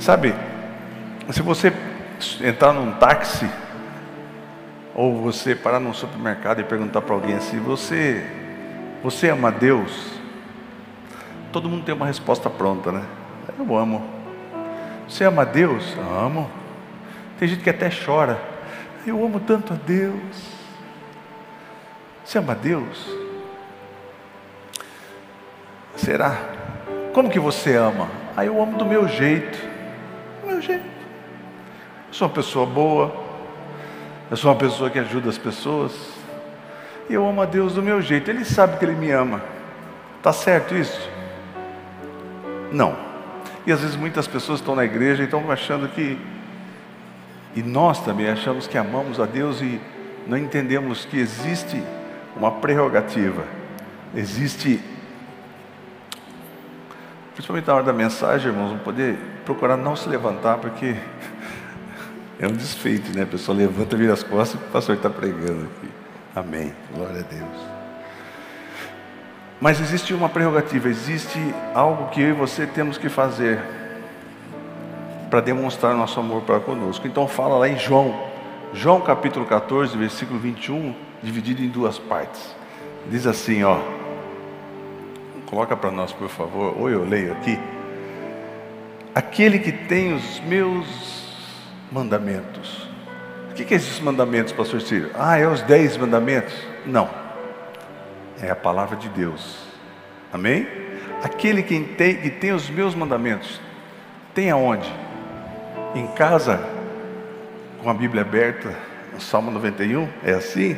Sabe, se você entrar num táxi, ou você parar num supermercado e perguntar para alguém assim, você, você ama Deus? Todo mundo tem uma resposta pronta, né? Eu amo. Você ama Deus? Amo. Tem gente que até chora. Eu amo tanto a Deus. Você ama Deus? Será? Como que você ama? Ah, eu amo do meu jeito. Jeito. Eu sou uma pessoa boa. Eu sou uma pessoa que ajuda as pessoas. E eu amo a Deus do meu jeito. Ele sabe que Ele me ama. Tá certo isso? Não. E às vezes muitas pessoas estão na igreja e estão achando que. E nós também achamos que amamos a Deus e não entendemos que existe uma prerrogativa. Existe, principalmente na hora da mensagem, irmãos, vamos poder procurar não se levantar, porque é um desfeito, né? A pessoa levanta, vira as costas e o pastor está pregando aqui. Amém. Glória a Deus. Mas existe uma prerrogativa, existe algo que eu e você temos que fazer para demonstrar nosso amor para conosco. Então fala lá em João, João capítulo 14, versículo 21, dividido em duas partes. Diz assim, ó. Coloca para nós, por favor, ou eu leio aqui. Aquele que tem os meus mandamentos. O que, que é esses mandamentos, pastor Ciro? Ah, é os dez mandamentos? Não. É a palavra de Deus. Amém? Aquele que tem, que tem os meus mandamentos, tem aonde? Em casa, com a Bíblia aberta, no Salmo 91, é assim?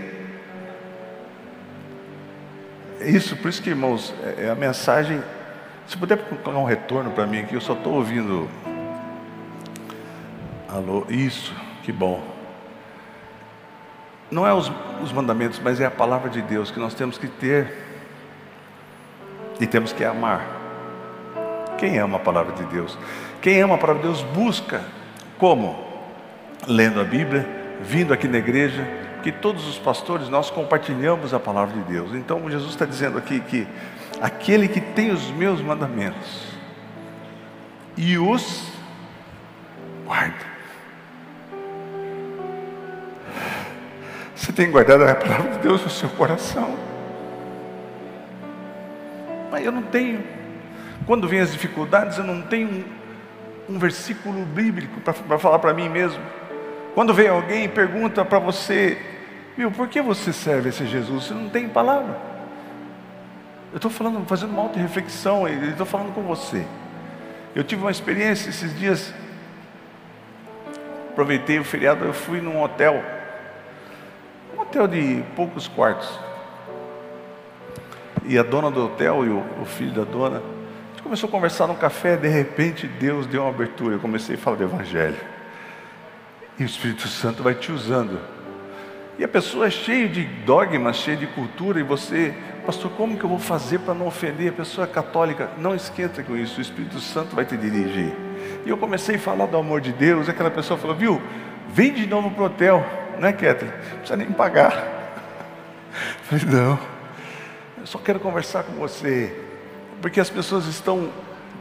Isso, por isso que, irmãos, é, é a mensagem. Se puder colocar um retorno para mim aqui, eu só estou ouvindo. Alô, isso, que bom. Não é os, os mandamentos, mas é a palavra de Deus que nós temos que ter e temos que amar. Quem ama a palavra de Deus? Quem ama a palavra de Deus busca como? Lendo a Bíblia, vindo aqui na igreja, que todos os pastores nós compartilhamos a palavra de Deus. Então Jesus está dizendo aqui que aquele que tem os meus mandamentos e os guarda. Você tem guardado a palavra de Deus no seu coração. Mas eu não tenho. Quando vem as dificuldades, eu não tenho um, um versículo bíblico para falar para mim mesmo. Quando vem alguém e pergunta para você, por que você serve esse Jesus? Você não tem palavra. Eu estou falando, fazendo uma auto-reflexão, estou falando com você. Eu tive uma experiência esses dias, aproveitei o feriado, eu fui num hotel, um hotel de poucos quartos. E a dona do hotel e o, o filho da dona, a gente começou a conversar no café, de repente Deus deu uma abertura, eu comecei a falar do Evangelho. E o Espírito Santo vai te usando. E a pessoa é cheia de dogmas, cheia de cultura, e você, pastor, como que eu vou fazer para não ofender a pessoa católica? Não esquenta com isso, o Espírito Santo vai te dirigir. E eu comecei a falar do amor de Deus, e aquela pessoa falou, viu, vem de novo para o hotel, né, Kathleen? Não precisa nem pagar. Eu falei, não, eu só quero conversar com você, porque as pessoas estão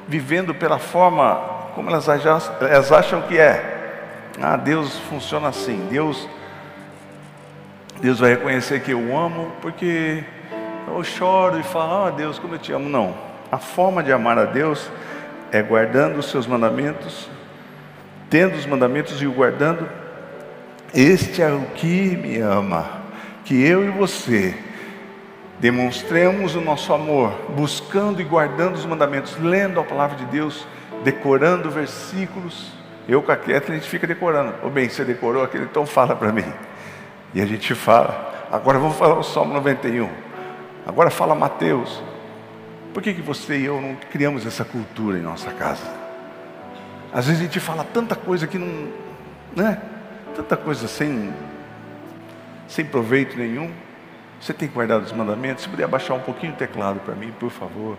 vivendo pela forma como elas acham que é. Ah, Deus funciona assim. Deus, Deus vai reconhecer que eu amo, porque eu choro e falo, ah, Deus, como eu te amo. Não. A forma de amar a Deus é guardando os seus mandamentos, tendo os mandamentos e o guardando. Este é o que me ama. Que eu e você demonstremos o nosso amor, buscando e guardando os mandamentos, lendo a palavra de Deus, decorando versículos eu com a Kathleen, a gente fica decorando. Ô bem, você decorou aquele? Então fala para mim. E a gente fala. Agora vamos falar o Salmo 91. Agora fala Mateus. Por que, que você e eu não criamos essa cultura em nossa casa? Às vezes a gente fala tanta coisa que não. Né? Tanta coisa sem, sem proveito nenhum. Você tem guardado os mandamentos? Se puder abaixar um pouquinho o teclado para mim, por favor.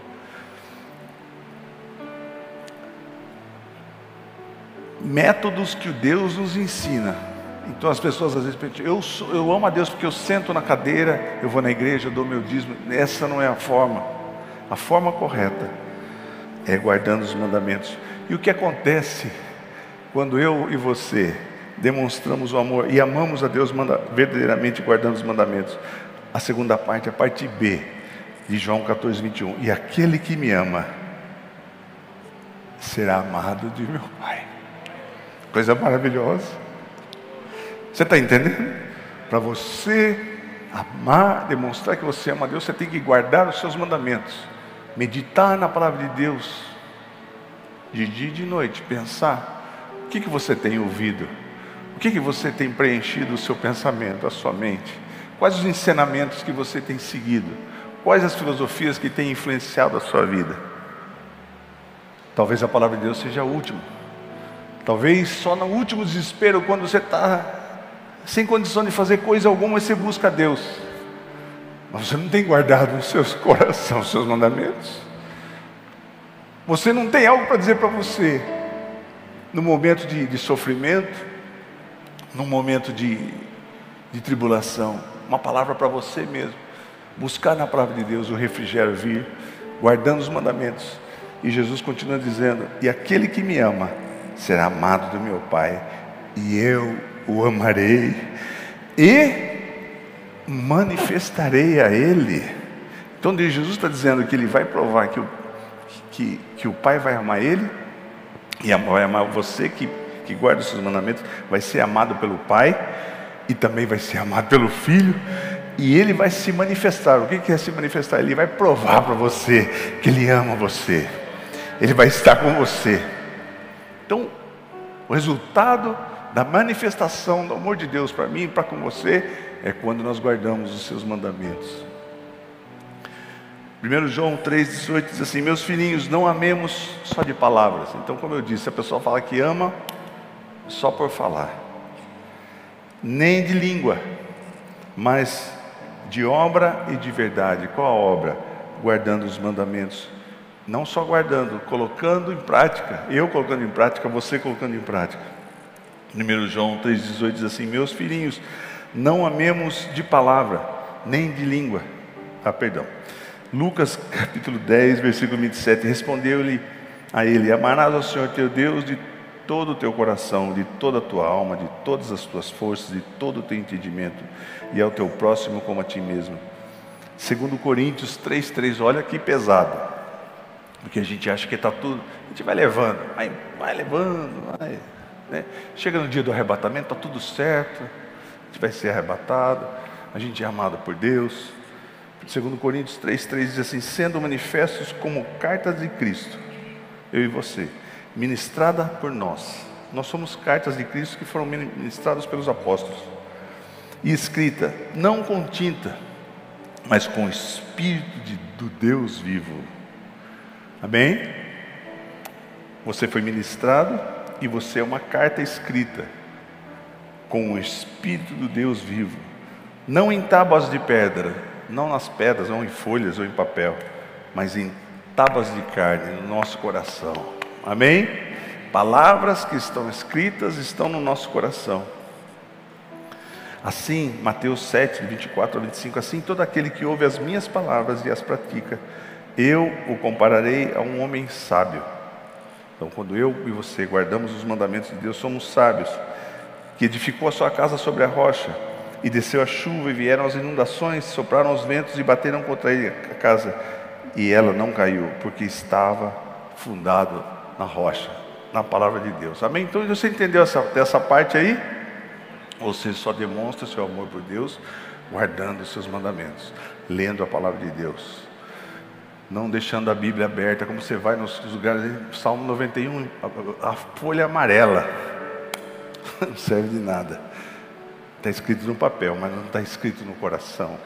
métodos que o Deus nos ensina. Então as pessoas às vezes pensam, eu, sou, eu amo a Deus porque eu sento na cadeira, eu vou na igreja, eu dou meu dízimo. Essa não é a forma. A forma correta é guardando os mandamentos. E o que acontece quando eu e você demonstramos o amor e amamos a Deus manda, verdadeiramente guardando os mandamentos. A segunda parte, a parte B de João 14, 21. E aquele que me ama será amado de meu Pai. Coisa maravilhosa. Você está entendendo? Para você amar, demonstrar que você ama a Deus, você tem que guardar os seus mandamentos, meditar na palavra de Deus, de dia e de noite, pensar o que, que você tem ouvido, o que, que você tem preenchido o seu pensamento, a sua mente, quais os ensinamentos que você tem seguido, quais as filosofias que têm influenciado a sua vida. Talvez a palavra de Deus seja a última. Talvez só no último desespero, quando você está sem condição de fazer coisa alguma, você busca Deus. Mas você não tem guardado no seu coração os seus mandamentos. Você não tem algo para dizer para você no momento de, de, sofrimento, no momento de, de tribulação. Uma palavra para você mesmo. Buscar na palavra de Deus o refrigério vir, guardando os mandamentos. E Jesus continua dizendo: E aquele que me ama será amado do meu Pai, e eu o amarei e manifestarei a Ele. Então Jesus está dizendo que Ele vai provar que o, que, que o Pai vai amar Ele, e vai amar você que, que guarda os seus mandamentos, vai ser amado pelo Pai, e também vai ser amado pelo Filho, e Ele vai se manifestar. O que é se manifestar? Ele vai provar para você que Ele ama você, Ele vai estar com você. Então, o resultado da manifestação do amor de Deus para mim e para com você é quando nós guardamos os seus mandamentos. 1 João 3,18 diz assim: Meus filhinhos, não amemos só de palavras. Então, como eu disse, a pessoa fala que ama só por falar, nem de língua, mas de obra e de verdade. Qual a obra? Guardando os mandamentos. Não só guardando, colocando em prática. Eu colocando em prática, você colocando em prática. 1 João 3,18 diz assim: Meus filhinhos, não amemos de palavra, nem de língua. Ah, perdão. Lucas capítulo 10, versículo 27. Respondeu-lhe a ele: Amarás ao Senhor teu Deus de todo o teu coração, de toda a tua alma, de todas as tuas forças, de todo o teu entendimento, e ao teu próximo como a ti mesmo. Segundo Coríntios 3,3, olha que pesado. Porque a gente acha que está tudo, a gente vai levando, vai, vai levando, vai, né? Chega no dia do arrebatamento, está tudo certo, a gente vai ser arrebatado, a gente é amado por Deus. Segundo Coríntios 3,3 diz assim, sendo manifestos como cartas de Cristo, eu e você, ministrada por nós. Nós somos cartas de Cristo que foram ministradas pelos apóstolos. E escrita, não com tinta, mas com o Espírito de, do Deus vivo. Amém? Você foi ministrado e você é uma carta escrita com o Espírito do Deus vivo, não em tábuas de pedra, não nas pedras, ou em folhas, ou em papel, mas em tábuas de carne no nosso coração. Amém? Palavras que estão escritas estão no nosso coração. Assim, Mateus 7, 24 a 25, assim todo aquele que ouve as minhas palavras e as pratica, eu o compararei a um homem sábio então, quando eu e você guardamos os mandamentos de Deus, somos sábios, que edificou a sua casa sobre a rocha, e desceu a chuva, e vieram as inundações, sopraram os ventos e bateram contra ele a casa, e ela não caiu, porque estava fundado na rocha, na palavra de Deus. Amém? Então você entendeu essa, dessa parte aí? Você só demonstra seu amor por Deus guardando os seus mandamentos, lendo a palavra de Deus não deixando a Bíblia aberta, como você vai nos lugares, Salmo 91, a, a folha amarela, não serve de nada. Está escrito no papel, mas não está escrito no coração.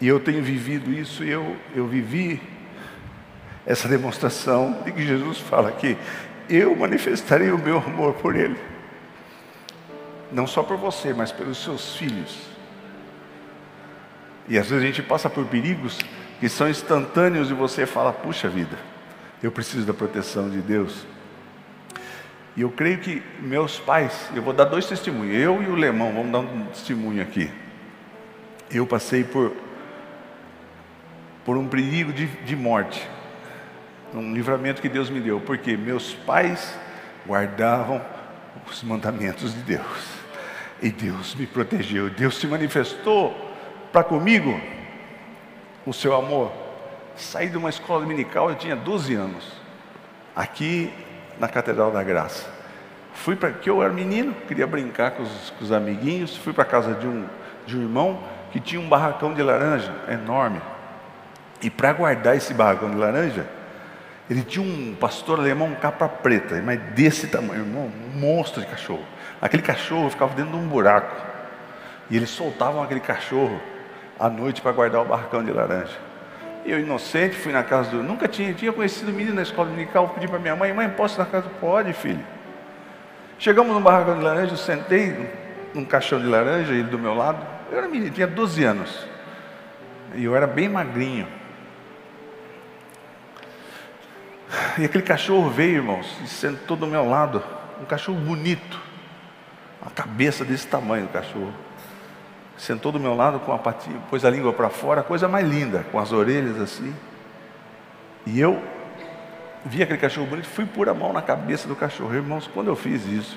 E eu tenho vivido isso, e eu, eu vivi essa demonstração de que Jesus fala que eu manifestarei o meu amor por Ele. Não só por você, mas pelos seus filhos. E às vezes a gente passa por perigos que são instantâneos e você fala: puxa vida, eu preciso da proteção de Deus. E eu creio que meus pais, eu vou dar dois testemunhos, eu e o Lemão, vamos dar um testemunho aqui. Eu passei por, por um perigo de, de morte, um livramento que Deus me deu, porque meus pais guardavam os mandamentos de Deus. E Deus me protegeu. Deus se manifestou para comigo o seu amor. Saí de uma escola dominical, eu tinha 12 anos, aqui na Catedral da Graça. Fui para que eu era menino, queria brincar com os, com os amiguinhos. Fui para casa de um, de um irmão que tinha um barracão de laranja enorme. E para guardar esse barracão de laranja, ele tinha um pastor alemão, capa preta, mas desse tamanho, um monstro de cachorro. Aquele cachorro ficava dentro de um buraco. E eles soltavam aquele cachorro à noite para guardar o barracão de laranja. Eu, inocente, fui na casa do. Nunca tinha, tinha conhecido o menino na escola dominical, pedi para minha mãe: mãe, posso ir na casa? Pode, filho. Chegamos no barracão de laranja, eu sentei num caixão de laranja, ele do meu lado. Eu era menino, tinha 12 anos. E eu era bem magrinho. E aquele cachorro veio, irmãos, e sentou do meu lado. Um cachorro bonito. Uma cabeça desse tamanho, o cachorro. Sentou do meu lado com a patinha, pôs a língua para fora, coisa mais linda, com as orelhas assim. E eu vi aquele cachorro bonito, fui pôr a mão na cabeça do cachorro. Irmãos, quando eu fiz isso,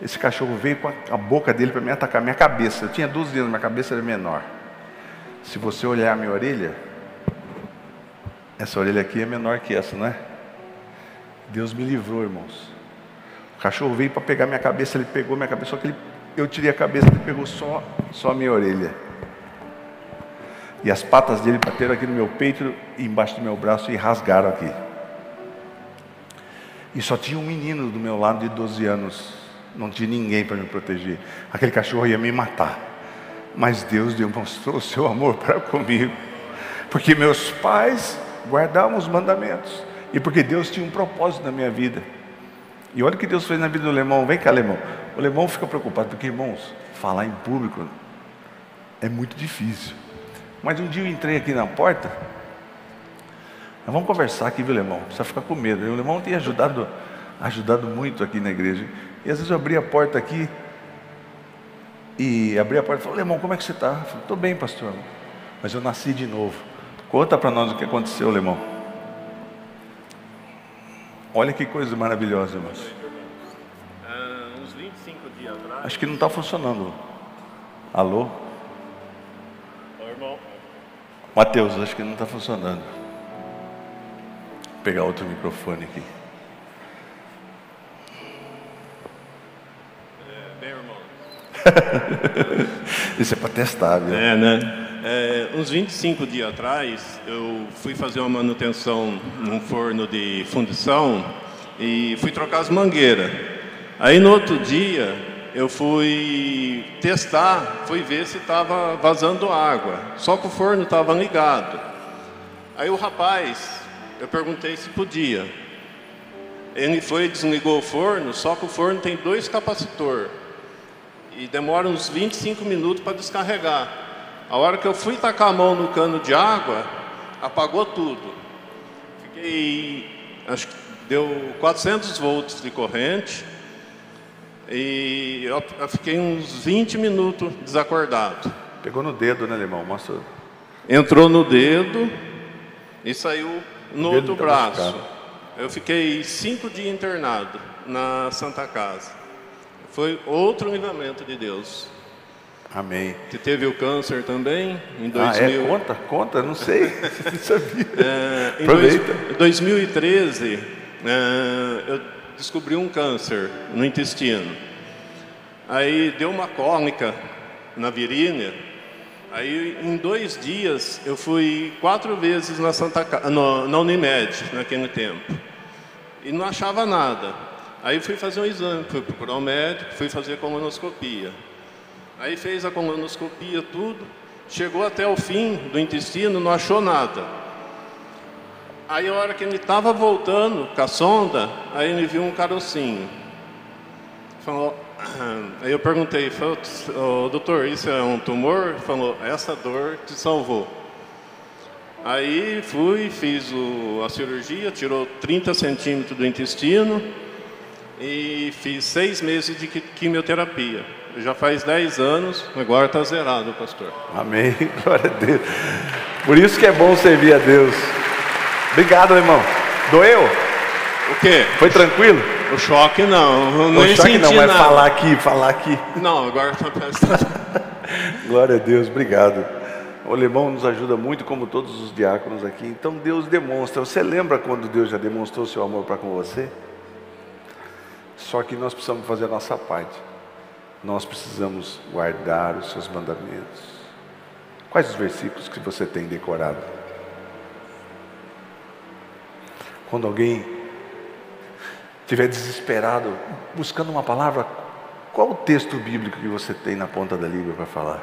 esse cachorro veio com a, boca dele para me atacar minha cabeça. Eu tinha 12 anos, minha cabeça era menor. Se você olhar a minha orelha, essa orelha aqui é menor que essa, não é? Deus me livrou, irmãos. O cachorro veio para pegar minha cabeça, ele pegou minha cabeça, só que ele, eu tirei a cabeça, ele pegou só, só a minha orelha. E as patas dele bateram aqui no meu peito, embaixo do meu braço e rasgaram aqui. E só tinha um menino do meu lado de 12 anos. Não tinha ninguém para me proteger. Aquele cachorro ia me matar. Mas Deus demonstrou o seu amor para comigo. Porque meus pais guardavam os mandamentos. E porque Deus tinha um propósito na minha vida. E olha o que Deus fez na vida do alemão. Vem cá, alemão. O alemão fica preocupado, porque, irmãos, falar em público é muito difícil. Mas um dia eu entrei aqui na porta nós vamos conversar aqui, viu? Não precisa ficar com medo. O irmão tem ajudado, ajudado muito aqui na igreja. E às vezes eu abri a porta aqui e abri a porta e falei, irmão, como é que você está? Estou bem, pastor. Mas eu nasci de novo. Conta para nós o que aconteceu, irmão. Olha que coisa maravilhosa, irmãos. Uns 25 dias atrás. Acho que não está funcionando. Alô? Mateus, acho que não está funcionando pegar outro microfone aqui. É, bem, irmão. Isso é para testar, viu? É, né? É, uns 25 dias atrás, eu fui fazer uma manutenção num forno de fundição e fui trocar as mangueiras. Aí no outro dia, eu fui testar, fui ver se estava vazando água. Só que o forno estava ligado. Aí o rapaz eu perguntei se podia. Ele foi desligou o forno, só que o forno tem dois capacitor e demora uns 25 minutos para descarregar. A hora que eu fui tacar a mão no cano de água, apagou tudo. Fiquei, acho que deu 400 volts de corrente e eu, eu fiquei uns 20 minutos desacordado. Pegou no dedo, né, irmão? Mostra. Entrou no dedo e saiu no outro braço. Eu fiquei cinco dias internado na Santa Casa. Foi outro livramento de Deus. Amém. Você teve o câncer também em 2000. Ah, é? Conta, conta, não sei. não sabia. É, em Aproveita. Dois, 2013, é, eu descobri um câncer no intestino. Aí deu uma cólica na virilha Aí, em dois dias, eu fui quatro vezes na, Santa, no, na Unimed, naquele tempo, e não achava nada. Aí fui fazer um exame, fui procurar um médico, fui fazer a colonoscopia. Aí fez a colonoscopia, tudo, chegou até o fim do intestino, não achou nada. Aí, a hora que ele estava voltando com a sonda, aí ele viu um carocinho. Falou, Aí eu perguntei, falou, oh, doutor, isso é um tumor? Ele falou, essa dor te salvou. Aí fui, fiz o, a cirurgia, tirou 30 centímetros do intestino e fiz seis meses de quimioterapia. Já faz 10 anos, agora está zerado, pastor. Amém, glória a Deus. Por isso que é bom servir a Deus. Obrigado, irmão. Doeu? O quê? Foi tranquilo? O choque não. Não Nem choque não, mas nada. falar aqui, falar aqui. Não, agora tá prestando. Glória a Deus, obrigado. O alemão nos ajuda muito, como todos os diáconos aqui. Então Deus demonstra. Você lembra quando Deus já demonstrou seu amor para com você? Só que nós precisamos fazer a nossa parte. Nós precisamos guardar os seus mandamentos. Quais os versículos que você tem decorado? Quando alguém estiver desesperado, buscando uma palavra, qual o texto bíblico que você tem na ponta da língua para falar?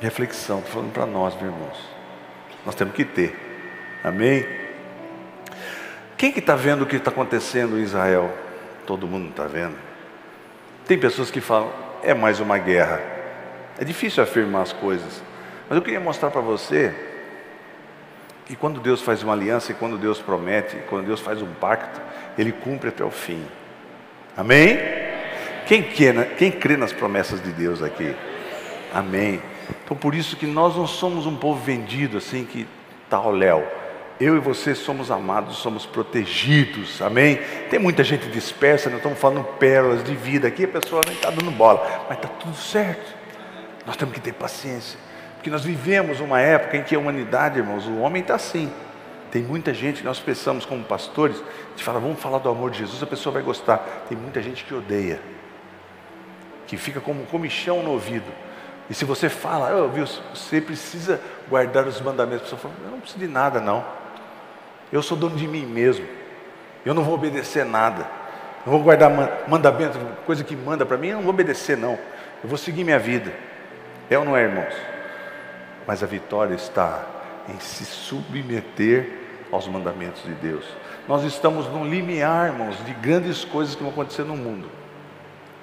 Reflexão, falando para nós, meus irmãos. Nós temos que ter. Amém? Quem que está vendo o que está acontecendo em Israel? Todo mundo está vendo. Tem pessoas que falam, é mais uma guerra. É difícil afirmar as coisas. Mas eu queria mostrar para você que quando Deus faz uma aliança e quando Deus promete, quando Deus faz um pacto, Ele cumpre até o fim. Amém? Quem crê, quem crê nas promessas de Deus aqui? Amém. Então por isso que nós não somos um povo vendido assim que está ao léu. Eu e você somos amados, somos protegidos, amém? Tem muita gente dispersa, nós estamos falando pérolas de vida aqui, a pessoa nem está dando bola, mas está tudo certo. Nós temos que ter paciência, porque nós vivemos uma época em que a humanidade, irmãos, o homem está assim. Tem muita gente, nós pensamos como pastores, a fala, vamos falar do amor de Jesus, a pessoa vai gostar. Tem muita gente que odeia, que fica como um comichão no ouvido. E se você fala, oh, viu, você precisa guardar os mandamentos, a pessoa fala, eu não preciso de nada não. Eu sou dono de mim mesmo. Eu não vou obedecer nada. Eu vou guardar mandamento, coisa que manda para mim, eu não vou obedecer não. Eu vou seguir minha vida. É ou não é, irmãos? Mas a vitória está em se submeter aos mandamentos de Deus. Nós estamos num limiar, irmãos, de grandes coisas que vão acontecer no mundo.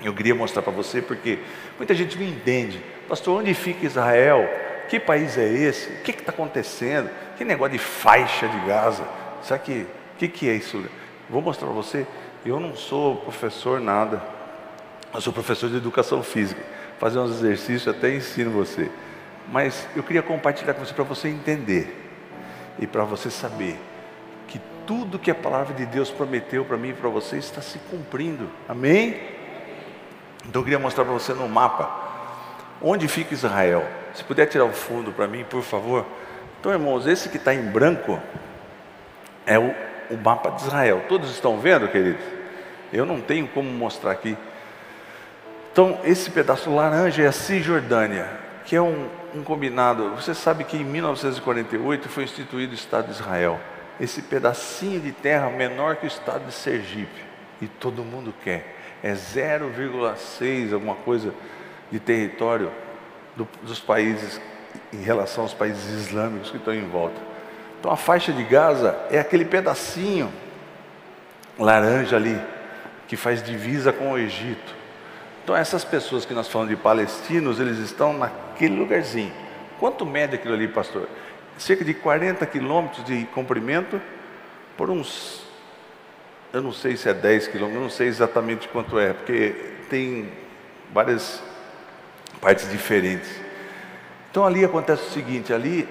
Eu queria mostrar para você porque muita gente não entende. Pastor, onde fica Israel? Que país é esse? O que está acontecendo? Que negócio de faixa de Gaza? Sabe que, o que, que é isso? Vou mostrar para você. Eu não sou professor nada. Eu sou professor de educação física. Fazer uns exercícios até ensino você. Mas eu queria compartilhar com você para você entender e para você saber que tudo que a palavra de Deus prometeu para mim e para você está se cumprindo. Amém? Então eu queria mostrar para você no mapa onde fica Israel. Se puder tirar o fundo para mim, por favor. Então, irmãos, esse que está em branco é o, o mapa de Israel. Todos estão vendo, queridos? Eu não tenho como mostrar aqui. Então, esse pedaço laranja é a Cisjordânia, que é um, um combinado. Você sabe que em 1948 foi instituído o Estado de Israel. Esse pedacinho de terra menor que o Estado de Sergipe. E todo mundo quer. É 0,6 alguma coisa de território do, dos países em relação aos países islâmicos que estão em volta. Então a faixa de Gaza é aquele pedacinho laranja ali que faz divisa com o Egito. Então essas pessoas que nós falamos de palestinos, eles estão naquele lugarzinho. Quanto mede aquilo ali, pastor? Cerca de 40 quilômetros de comprimento por uns, eu não sei se é 10 quilômetros, eu não sei exatamente quanto é, porque tem várias partes diferentes. Então ali acontece o seguinte: ali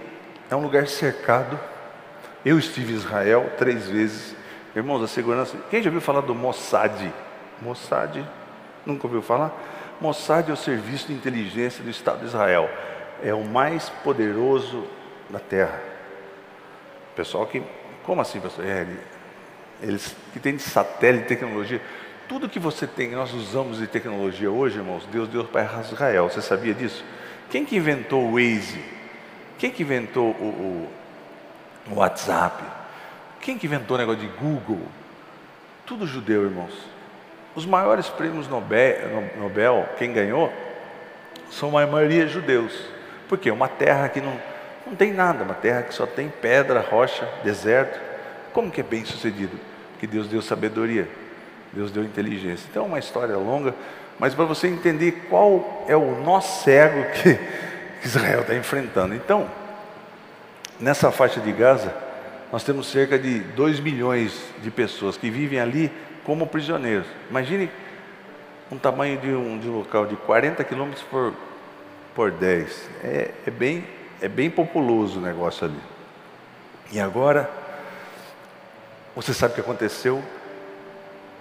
é um lugar cercado. Eu estive em Israel três vezes. Irmãos, a segurança. Quem já ouviu falar do Mossad? Mossad? Nunca ouviu falar? Mossad é o serviço de inteligência do Estado de Israel. É o mais poderoso da terra. Pessoal que. Como assim, pastor? É, eles que tem de satélite, tecnologia. Tudo que você tem, nós usamos de tecnologia hoje, irmãos, Deus deu para Israel. Você sabia disso? Quem que inventou o Waze? Quem que inventou o, o, o WhatsApp? Quem que inventou o negócio de Google? Tudo judeu, irmãos. Os maiores prêmios Nobel, Nobel quem ganhou, são a maioria judeus. Por quê? Uma terra que não, não tem nada, uma terra que só tem pedra, rocha, deserto. Como que é bem sucedido? Que Deus deu sabedoria. Deus deu inteligência. Então é uma história longa, mas para você entender qual é o nó cego que Israel está enfrentando. Então, nessa faixa de Gaza, nós temos cerca de 2 milhões de pessoas que vivem ali como prisioneiros. Imagine um tamanho de um, de um local de 40 quilômetros por, por 10. É, é, bem, é bem populoso o negócio ali. E agora, Você sabe o que aconteceu?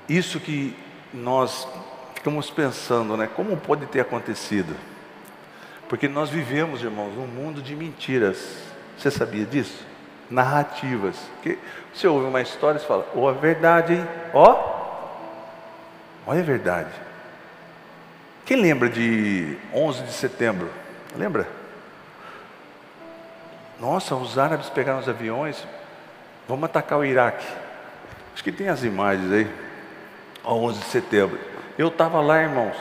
Isso que nós ficamos pensando, né? Como pode ter acontecido? Porque nós vivemos, irmãos, num mundo de mentiras. Você sabia disso? Narrativas. Que você ouve uma história e fala, ó, oh, é verdade, hein? Ó, olha a verdade. Quem lembra de 11 de setembro? Lembra? Nossa, os árabes pegaram os aviões, vamos atacar o Iraque. Acho que tem as imagens aí, ao 11 de setembro. Eu estava lá, irmãos,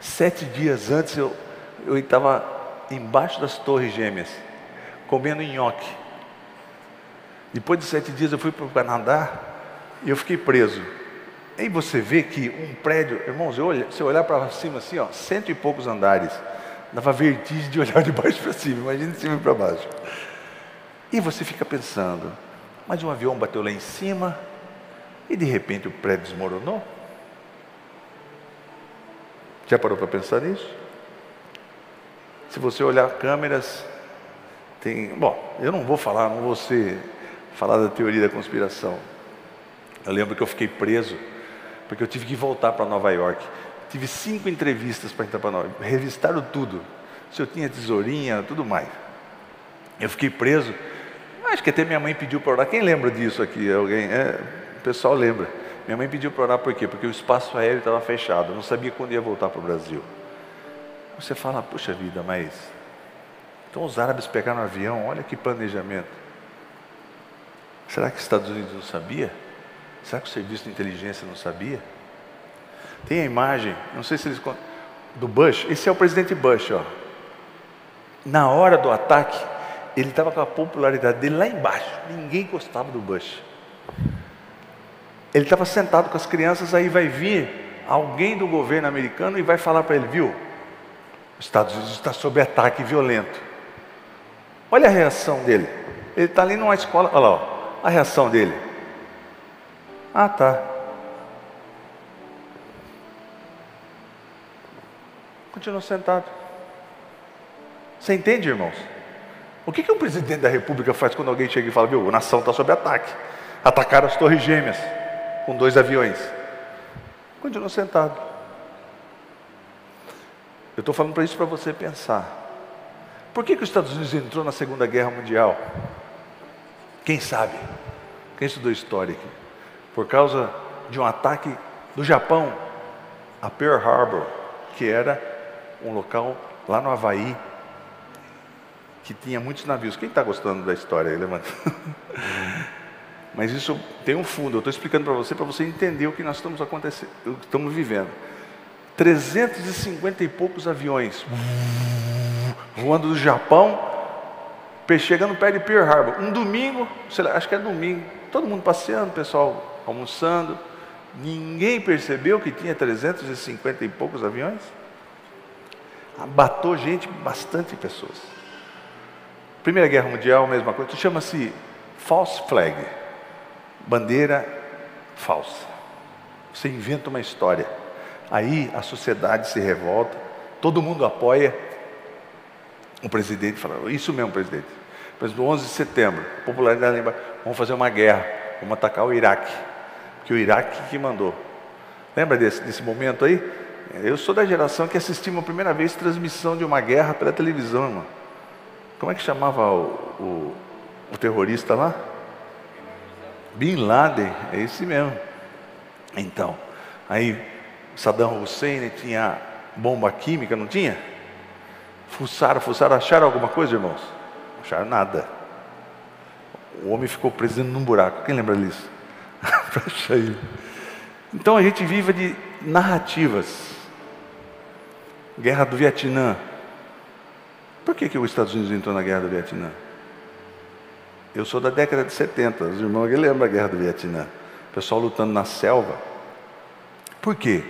sete dias antes eu estava embaixo das torres gêmeas, comendo nhoque. Depois de sete dias eu fui para o Canadá e eu fiquei preso. Aí você vê que um prédio, irmãos, eu olho, se eu olhar para cima assim, ó, cento e poucos andares, dava vertigem de olhar de baixo para cima, imagina de cima para baixo. E você fica pensando, mas um avião bateu lá em cima e de repente o prédio desmoronou? Já parou para pensar nisso? Se você olhar câmeras, tem. Bom, eu não vou falar, não vou ser, falar da teoria da conspiração. Eu lembro que eu fiquei preso porque eu tive que voltar para Nova York. Tive cinco entrevistas para entrar para Nova York, revistaram tudo. Se eu tinha tesourinha, tudo mais. Eu fiquei preso. Acho que até minha mãe pediu para orar. Quem lembra disso aqui? Alguém? É, o pessoal lembra. Minha mãe pediu para orar por quê? Porque o espaço aéreo estava fechado. Eu não sabia quando ia voltar para o Brasil. Você fala, puxa vida, mas. Então os árabes pegaram um avião, olha que planejamento. Será que os Estados Unidos não sabia? Será que o serviço de inteligência não sabia? Tem a imagem, não sei se eles do Bush, esse é o presidente Bush, ó. Na hora do ataque, ele estava com a popularidade dele lá embaixo, ninguém gostava do Bush. Ele estava sentado com as crianças, aí vai vir alguém do governo americano e vai falar para ele, viu? Os Estados Unidos está sob ataque violento. Olha a reação dele. Ele está ali numa escola, olha lá, ó, a reação dele. Ah, tá. Continua sentado. Você entende, irmãos? O que, que um presidente da república faz quando alguém chega e fala, viu, a nação está sob ataque? Atacaram as torres gêmeas com dois aviões. Continua sentado. Eu estou falando para isso para você pensar. Por que, que os Estados Unidos entrou na Segunda Guerra Mundial? Quem sabe? Quem estudou história aqui? por causa de um ataque do Japão a Pearl Harbor, que era um local lá no Havaí que tinha muitos navios. Quem está gostando da história aí, levanta. Mas isso tem um fundo, eu estou explicando para você, para você entender o que nós estamos acontecendo, o que estamos vivendo. 350 e poucos aviões voando do Japão, chegando perto de Pearl Harbor. Um domingo, lá, acho que é domingo, todo mundo passeando, pessoal almoçando. Ninguém percebeu que tinha 350 e poucos aviões? Abatou gente, bastante pessoas. Primeira Guerra Mundial, mesma coisa. Chama-se false flag bandeira falsa. Você inventa uma história. Aí a sociedade se revolta, todo mundo apoia. O presidente fala: Isso mesmo, presidente. Mas no 11 de setembro, popularidade lembra: vamos fazer uma guerra, vamos atacar o Iraque que o Iraque que mandou. Lembra desse, desse momento aí? Eu sou da geração que assistiu a primeira vez transmissão de uma guerra pela televisão, irmão. Como é que chamava o, o, o terrorista lá? Bin Laden, é esse mesmo. Então, aí Saddam Hussein tinha bomba química, não tinha? Fuçaram, fuçaram, acharam alguma coisa, irmãos? Não acharam nada. O homem ficou preso num buraco. Quem lembra disso? Fecha aí. Então a gente vive de narrativas. Guerra do Vietnã. Por que, que os Estados Unidos entrou na guerra do Vietnã? Eu sou da década de 70, os irmãos aqui lembram da guerra do Vietnã. O pessoal lutando na selva. Por quê?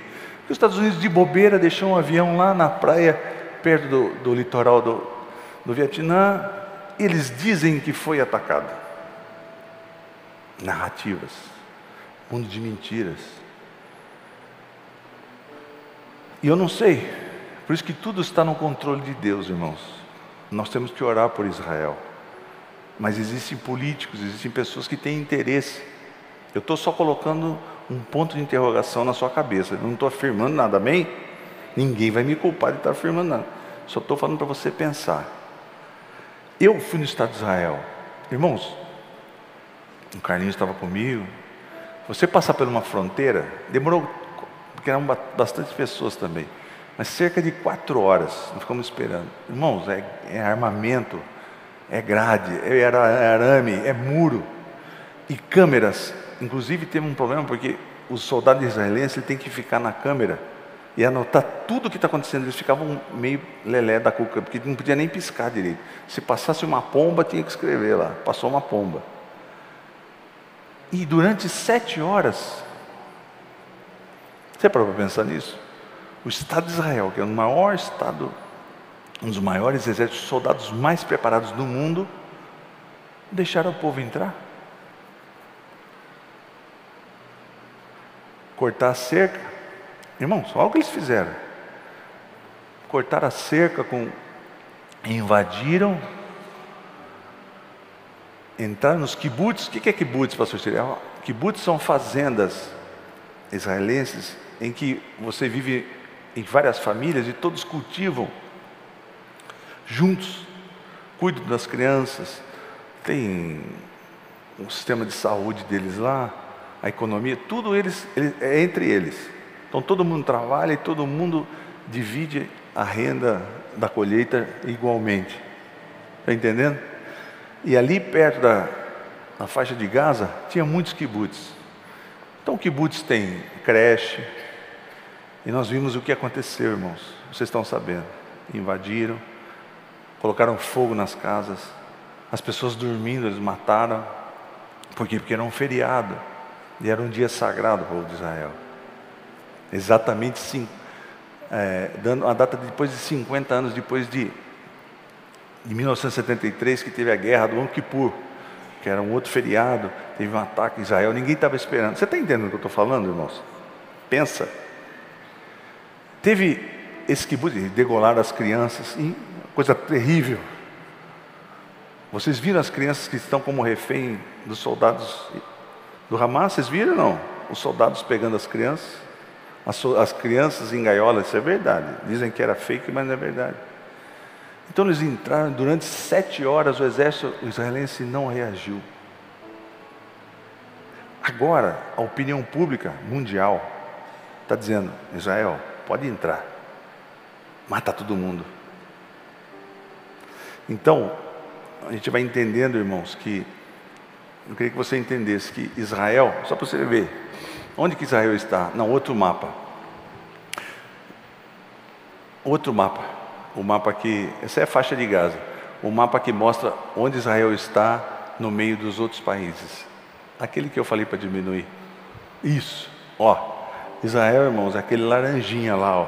Os Estados Unidos de bobeira deixou um avião lá na praia, perto do, do litoral do, do Vietnã, eles dizem que foi atacado. Narrativas mundo de mentiras. E eu não sei, por isso que tudo está no controle de Deus, irmãos. Nós temos que orar por Israel. Mas existem políticos, existem pessoas que têm interesse Eu estou só colocando um ponto de interrogação na sua cabeça. Eu não estou afirmando nada, amém? Ninguém vai me culpar de estar afirmando nada. Só estou falando para você pensar. Eu fui no estado de Israel. Irmãos, o Carlinhos estava comigo. Você passar por uma fronteira, demorou, porque eram bastante pessoas também, mas cerca de quatro horas, nós ficamos esperando. Irmãos, é, é armamento, é grade, é, é arame, é muro e câmeras. Inclusive temos um problema porque os soldados israelenses têm que ficar na câmera e anotar tudo o que está acontecendo. Eles ficavam meio lelé da cuca, porque não podia nem piscar direito. Se passasse uma pomba, tinha que escrever lá. Passou uma pomba. E durante sete horas, você parou para pensar nisso? O Estado de Israel, que é o maior Estado, um dos maiores exércitos, soldados mais preparados do mundo, deixaram o povo entrar. Cortar a cerca. Irmãos, olha o que eles fizeram. Cortaram a cerca com. Invadiram entrar nos kibbutz. O que é kibbutz, pastor Círio? Kibbutz são fazendas israelenses em que você vive em várias famílias e todos cultivam juntos, cuidam das crianças, tem um sistema de saúde deles lá, a economia, tudo eles, é entre eles. Então todo mundo trabalha e todo mundo divide a renda da colheita igualmente. Está entendendo? E ali perto da, da faixa de Gaza, tinha muitos kibbutz. Então o kibbutz tem creche, e nós vimos o que aconteceu, irmãos. Vocês estão sabendo. Invadiram, colocaram fogo nas casas, as pessoas dormindo, eles mataram. Por quê? Porque era um feriado. E era um dia sagrado para o povo de Israel. Exatamente sim, é, dando a data de depois de 50 anos depois de de 1973, que teve a guerra do Yom Kippur, que era um outro feriado, teve um ataque em Israel, ninguém estava esperando. Você está entendendo o que eu estou falando, irmãos? Pensa. Teve esse kibbutz, degolar as crianças, coisa terrível. Vocês viram as crianças que estão como refém dos soldados do Hamas? Vocês viram não? Os soldados pegando as crianças, as, as crianças em gaiolas, isso é verdade. Dizem que era fake, mas não é verdade. Então eles entraram, durante sete horas o exército israelense não reagiu. Agora, a opinião pública mundial está dizendo: Israel, pode entrar, mata todo mundo. Então, a gente vai entendendo, irmãos, que eu queria que você entendesse que Israel, só para você ver, onde que Israel está? Não, outro mapa. Outro mapa o mapa que, essa é a faixa de Gaza, o mapa que mostra onde Israel está no meio dos outros países. Aquele que eu falei para diminuir. Isso, ó. Israel, irmãos, é aquele laranjinha lá, ó.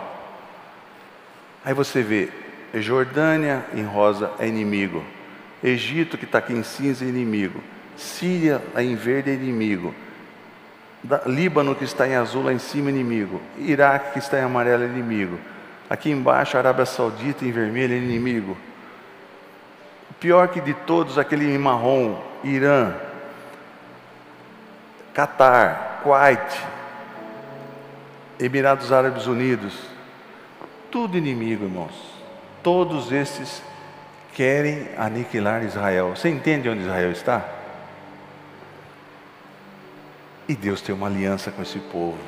Aí você vê, Jordânia em rosa é inimigo, Egito que está aqui em cinza é inimigo, Síria em verde é inimigo, Líbano que está em azul lá em cima é inimigo, Iraque que está em amarelo é inimigo, Aqui embaixo, Arábia Saudita em vermelho, inimigo. O pior que de todos, aquele em marrom, Irã, Catar, Kuwait, Emirados Árabes Unidos, tudo inimigo, irmãos. Todos esses querem aniquilar Israel. Você entende onde Israel está? E Deus tem uma aliança com esse povo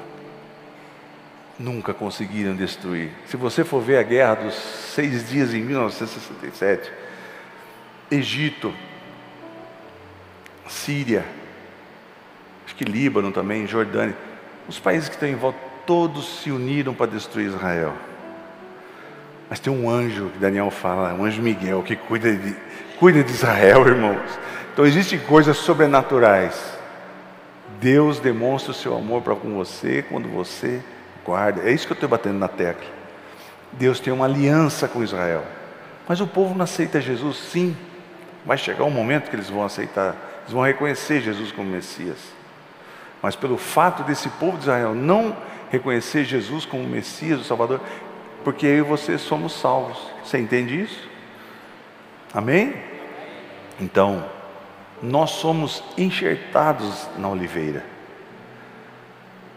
nunca conseguiram destruir. Se você for ver a guerra dos seis dias em 1967, Egito, Síria, acho que Líbano também, Jordânia, os países que estão em volta, todos se uniram para destruir Israel. Mas tem um anjo que Daniel fala, um anjo Miguel, que cuida de, cuida de Israel, irmãos. Então existem coisas sobrenaturais. Deus demonstra o seu amor para com você quando você Guarda, é isso que eu estou batendo na tecla. Deus tem uma aliança com Israel. Mas o povo não aceita Jesus, sim. Vai chegar um momento que eles vão aceitar, eles vão reconhecer Jesus como Messias. Mas pelo fato desse povo de Israel não reconhecer Jesus como Messias, o Salvador, porque eu e você somos salvos. Você entende isso? Amém? Então, nós somos enxertados na oliveira.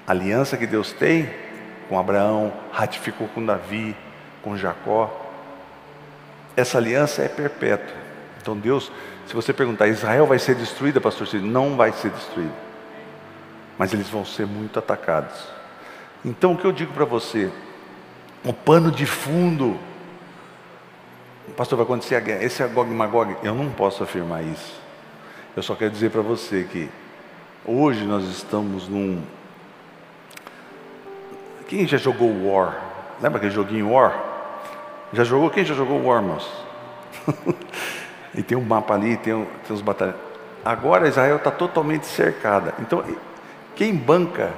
aliança que Deus tem com Abraão, ratificou com Davi, com Jacó. Essa aliança é perpétua. Então Deus, se você perguntar, Israel vai ser destruída, pastor? Não vai ser destruída. Mas eles vão ser muito atacados. Então o que eu digo para você? O pano de fundo. Pastor, vai acontecer a guerra. Esse é Gog e Magog. Eu não posso afirmar isso. Eu só quero dizer para você que hoje nós estamos num. Quem já jogou War? Lembra aquele joguinho War? Já jogou? Quem já jogou War, irmãos? e tem um mapa ali, tem, tem os batalhões. Agora Israel está totalmente cercada. Então, quem banca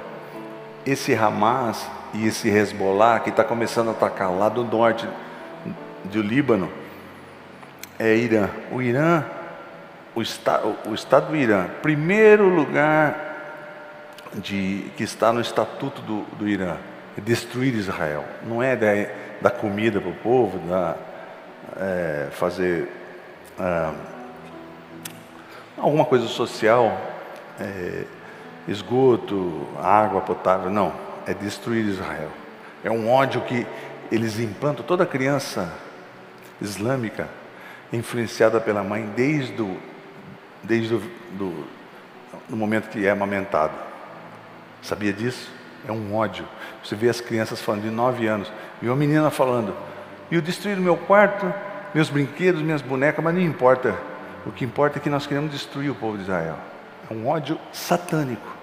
esse Hamas e esse Hezbollah que está começando a atacar lá do norte do Líbano é Irã. O Irã, o, esta, o Estado do Irã, primeiro lugar de, que está no estatuto do, do Irã, é destruir Israel. Não é da, da comida para o povo, da, é, fazer ah, alguma coisa social, é, esgoto, água potável, não, é destruir Israel. É um ódio que eles implantam, toda criança islâmica influenciada pela mãe desde o, desde o do, do momento que é amamentado. Sabia disso? É um ódio. Você vê as crianças falando de nove anos, e uma menina falando, e eu destruí meu quarto, meus brinquedos, minhas bonecas, mas não importa. O que importa é que nós queremos destruir o povo de Israel. É um ódio satânico.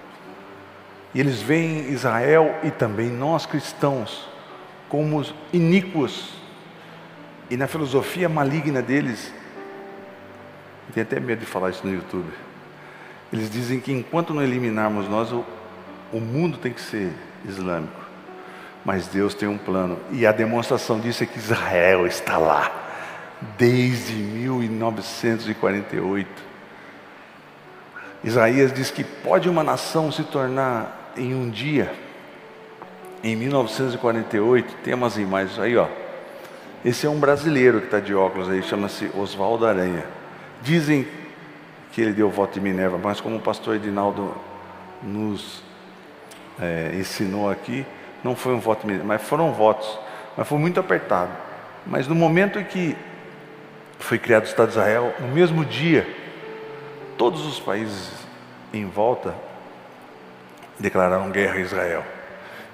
E eles veem Israel e também nós cristãos como iníquos. E na filosofia maligna deles, tenho até medo de falar isso no YouTube. Eles dizem que enquanto não eliminarmos nós, o, o mundo tem que ser islâmico. Mas Deus tem um plano. E a demonstração disso é que Israel está lá desde 1948. Isaías diz que pode uma nação se tornar em um dia, em 1948, tem umas imagens aí, ó. Esse é um brasileiro que está de óculos aí, chama-se Oswaldo Aranha. Dizem que ele deu voto de Minerva, mas como o pastor Edinaldo nos é, ensinou aqui, não foi um voto, mas foram votos, mas foi muito apertado. Mas no momento em que foi criado o Estado de Israel, no mesmo dia, todos os países em volta declararam guerra a Israel.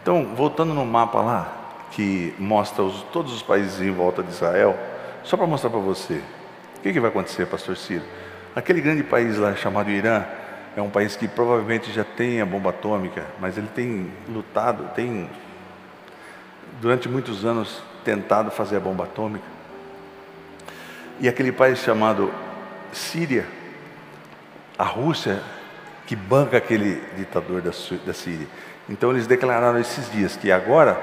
Então, voltando no mapa lá, que mostra os, todos os países em volta de Israel, só para mostrar para você, o que, que vai acontecer, pastor Ciro? Aquele grande país lá chamado Irã, é um país que provavelmente já tem a bomba atômica, mas ele tem lutado, tem durante muitos anos tentado fazer a bomba atômica. E aquele país chamado Síria, a Rússia que banca aquele ditador da, Síria. Então eles declararam esses dias que agora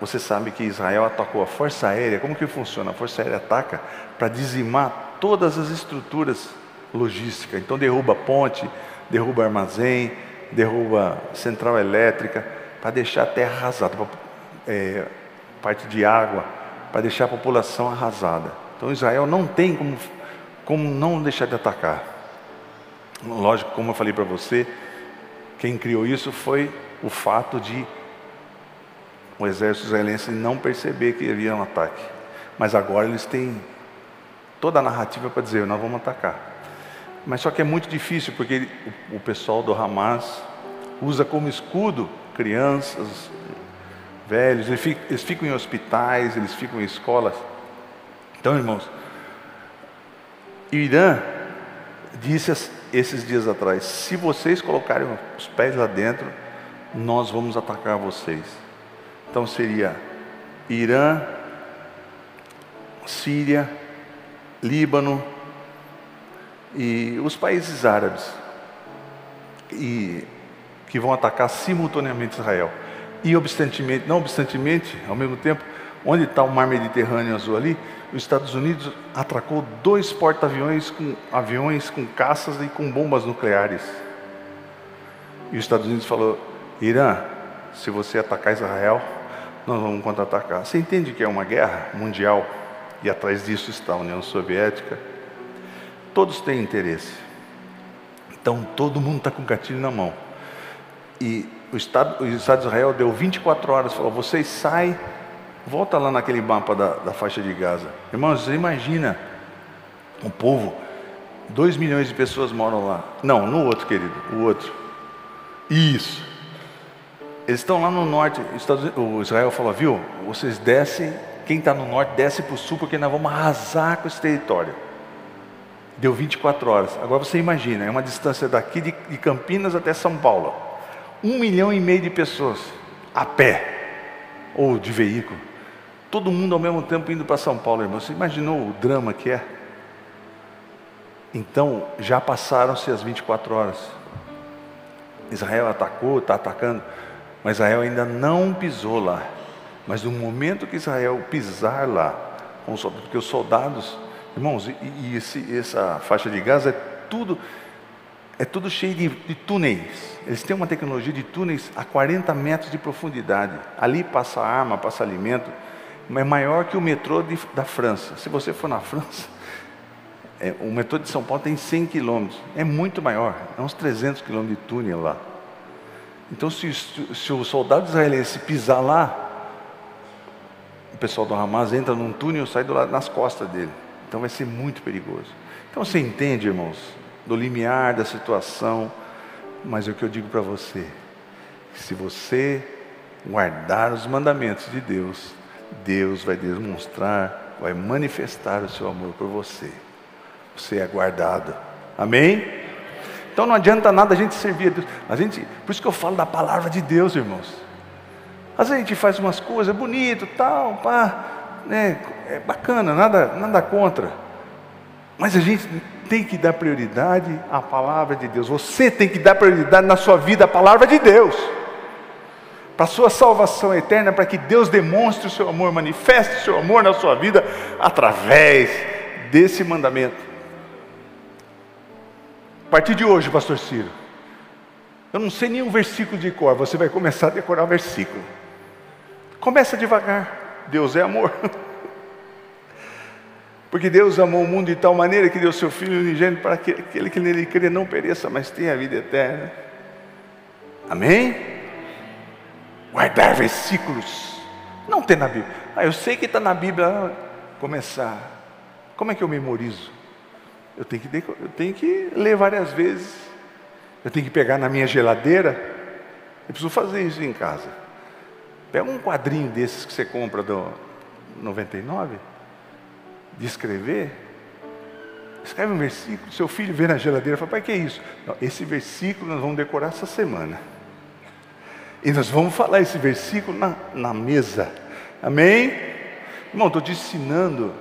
você sabe que Israel atacou a força aérea. Como que funciona? A força aérea ataca para dizimar todas as estruturas logísticas. Então derruba ponte, derruba armazém, derruba central elétrica, para deixar a terra arrasada, pra, é, parte de água, para deixar a população arrasada. Então Israel não tem como, como não deixar de atacar. Lógico, como eu falei para você, quem criou isso foi o fato de o exército israelense não perceber que havia um ataque. Mas agora eles têm toda a narrativa para dizer: nós vamos atacar. Mas só que é muito difícil, porque o pessoal do Hamas usa como escudo crianças, velhos, eles ficam em hospitais, eles ficam em escolas. Então, irmãos, Irã disse esses dias atrás: se vocês colocarem os pés lá dentro, nós vamos atacar vocês. Então seria Irã, Síria, Líbano e os países árabes e que vão atacar simultaneamente Israel. E obstantemente, não obstantemente, ao mesmo tempo, onde está o mar Mediterrâneo azul ali, os Estados Unidos atracou dois porta-aviões com aviões com caças e com bombas nucleares. E os Estados Unidos falou: Irã, se você atacar Israel, nós vamos contra-atacar. Você entende que é uma guerra mundial e atrás disso está a União Soviética? Todos têm interesse. Então todo mundo está com gatilho na mão. E o Estado, o Estado de Israel deu 24 horas, falou: vocês saem, volta lá naquele mapa da, da faixa de Gaza. Irmãos, você imagina um povo, 2 milhões de pessoas moram lá. Não, no outro, querido, o outro. Isso. Eles estão lá no norte. O Israel falou: viu, vocês descem, quem está no norte desce para o sul, porque nós vamos arrasar com esse território. Deu 24 horas. Agora você imagina, é uma distância daqui de, Campinas até São Paulo. Um milhão e meio de pessoas a pé ou de veículo. Todo mundo ao mesmo tempo indo para São Paulo, irmão. Você imaginou o drama que é? Então, já passaram-se as 24 horas. Israel atacou, está atacando, mas Israel ainda não pisou lá. Mas no momento que Israel pisar lá, porque os soldados Irmãos, e, e esse, essa faixa de Gaza é tudo, é tudo cheio de, de, túneis. Eles têm uma tecnologia de túneis a 40 metros de profundidade. Ali passa arma, passa alimento. É maior que o metrô de, da França. Se você for na França, é, o metrô de São Paulo tem 100 quilômetros. É muito maior. É uns 300 quilômetros de túnel lá. Então, se, se o soldado israelense pisar lá, o pessoal do Hamas entra num túnel e sai do lado, nas costas dele. Então vai ser muito perigoso. Então você entende, irmãos, do limiar da situação, mas é o que eu digo para você: se você guardar os mandamentos de Deus, Deus vai demonstrar, vai manifestar o seu amor por você. Você é guardado. Amém? Então não adianta nada a gente servir a Deus. A gente, por isso que eu falo da palavra de Deus, irmãos. Às vezes a gente faz umas coisas bonito, tal, pá, né, é bacana, nada, nada contra. Mas a gente tem que dar prioridade à palavra de Deus. Você tem que dar prioridade na sua vida à palavra de Deus. Para a sua salvação eterna, para que Deus demonstre o seu amor, manifeste o seu amor na sua vida através desse mandamento. A partir de hoje, pastor Ciro, eu não sei nenhum versículo de cor, você vai começar a decorar o versículo. Começa devagar. Deus é amor. Porque Deus amou o mundo de tal maneira que deu seu Filho unigênito para que aquele que nele crê não pereça, mas tenha a vida eterna. Amém? Guardar versículos. Não tem na Bíblia. Ah, eu sei que está na Bíblia. Começar. Como é que eu memorizo? Eu tenho, que, eu tenho que ler várias vezes. Eu tenho que pegar na minha geladeira. Eu preciso fazer isso em casa. Pega um quadrinho desses que você compra do 99, de escrever, escreve um versículo, seu filho vê na geladeira e fala, pai, que é isso? Não, esse versículo nós vamos decorar essa semana. E nós vamos falar esse versículo na, na mesa. Amém? Irmão, estou te ensinando,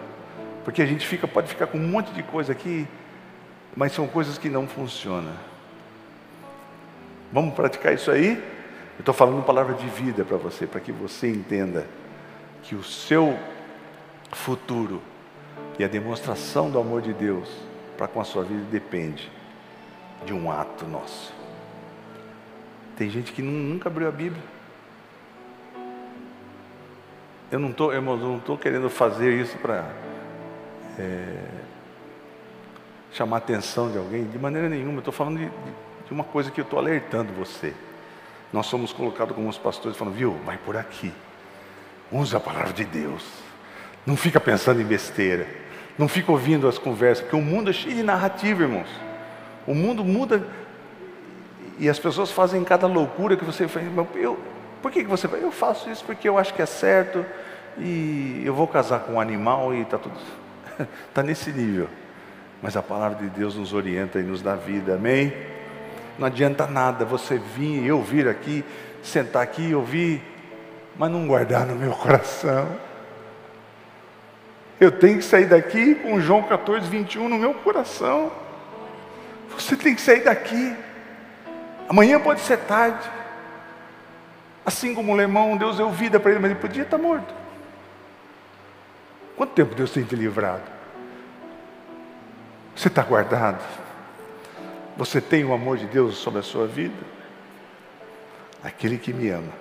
porque a gente fica, pode ficar com um monte de coisa aqui, mas são coisas que não funcionam. Vamos praticar isso aí? Eu estou falando palavra de vida para você, para que você entenda que o seu futuro e a demonstração do amor de Deus para com a sua vida depende de um ato nosso. Tem gente que nunca abriu a Bíblia. Eu não estou, querendo fazer isso para é, chamar a atenção de alguém, de maneira nenhuma. Eu estou falando de, de uma coisa que eu estou alertando você. Nós somos colocados como os pastores falando, viu, vai por aqui. Usa a palavra de Deus. Não fica pensando em besteira. Não fica ouvindo as conversas, porque o mundo é cheio de narrativa, irmãos. O mundo muda e as pessoas fazem cada loucura que você faz. Eu, por que, que você faz? Eu faço isso porque eu acho que é certo e eu vou casar com um animal e está tudo. Está nesse nível. Mas a palavra de Deus nos orienta e nos dá vida, amém? Não adianta nada você vir, eu vir aqui, sentar aqui e ouvir, mas não guardar no meu coração. Eu tenho que sair daqui com João 14, 21 no meu coração. Você tem que sair daqui. Amanhã pode ser tarde. Assim como o lemão, Deus deu vida para ele, mas ele podia estar morto. Quanto tempo Deus tem te livrado? Você está guardado? Você tem o amor de Deus sobre a sua vida? Aquele que me ama,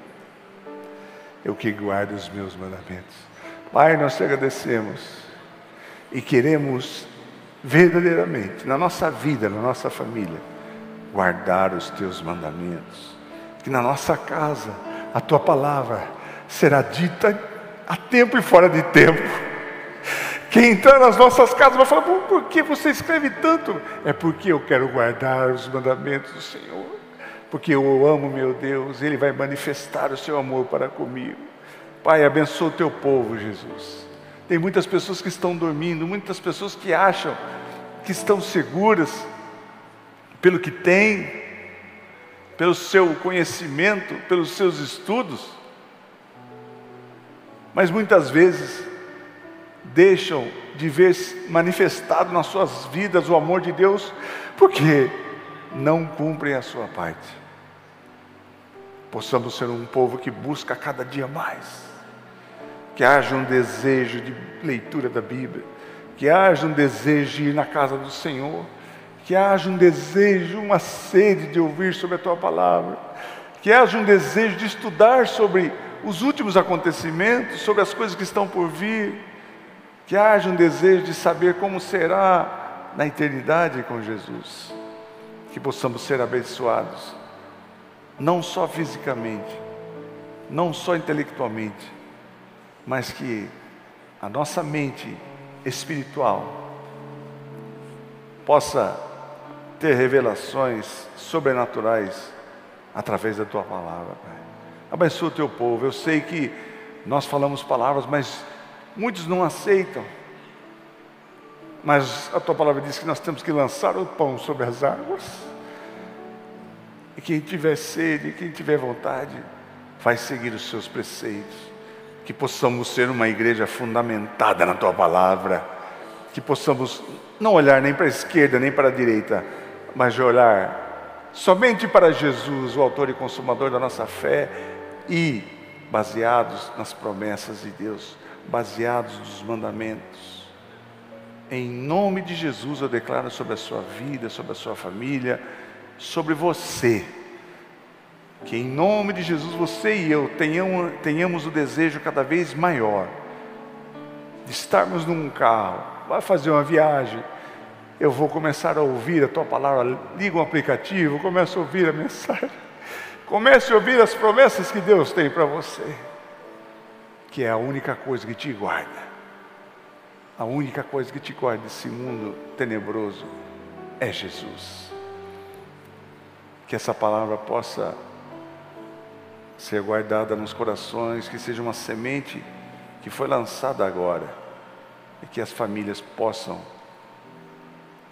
o que guarda os meus mandamentos. Pai, nós te agradecemos e queremos verdadeiramente, na nossa vida, na nossa família, guardar os teus mandamentos. que na nossa casa a tua palavra será dita a tempo e fora de tempo. Quem entrar nas nossas casas vai falar: por que você escreve tanto? É porque eu quero guardar os mandamentos do Senhor. Porque eu amo meu Deus, Ele vai manifestar o seu amor para comigo. Pai, abençoa o teu povo, Jesus. Tem muitas pessoas que estão dormindo, muitas pessoas que acham que estão seguras pelo que têm, pelo seu conhecimento, pelos seus estudos, mas muitas vezes deixam de ver manifestado nas suas vidas o amor de Deus, porque não cumprem a sua parte. Possamos ser um povo que busca cada dia mais, que haja um desejo de leitura da Bíblia, que haja um desejo de ir na casa do Senhor, que haja um desejo, uma sede de ouvir sobre a tua palavra, que haja um desejo de estudar sobre os últimos acontecimentos, sobre as coisas que estão por vir que haja um desejo de saber como será na eternidade com Jesus, que possamos ser abençoados, não só fisicamente, não só intelectualmente, mas que a nossa mente espiritual possa ter revelações sobrenaturais através da tua palavra, Pai. Abençoa o teu povo. Eu sei que nós falamos palavras, mas Muitos não aceitam. Mas a tua palavra diz que nós temos que lançar o pão sobre as águas. E quem tiver sede, quem tiver vontade, vai seguir os seus preceitos. Que possamos ser uma igreja fundamentada na tua palavra. Que possamos não olhar nem para a esquerda nem para a direita, mas olhar somente para Jesus, o autor e consumador da nossa fé, e baseados nas promessas de Deus baseados nos mandamentos. Em nome de Jesus eu declaro sobre a sua vida, sobre a sua família, sobre você. Que em nome de Jesus você e eu tenhamos, tenhamos o desejo cada vez maior de estarmos num carro, vai fazer uma viagem, eu vou começar a ouvir a tua palavra, liga um aplicativo, começo a ouvir a mensagem, comece a ouvir as promessas que Deus tem para você que é a única coisa que te guarda. A única coisa que te guarda desse mundo tenebroso é Jesus. Que essa palavra possa ser guardada nos corações, que seja uma semente que foi lançada agora, e que as famílias possam,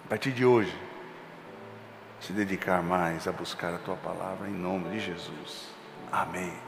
a partir de hoje, se dedicar mais a buscar a tua palavra, em nome de Jesus. Amém.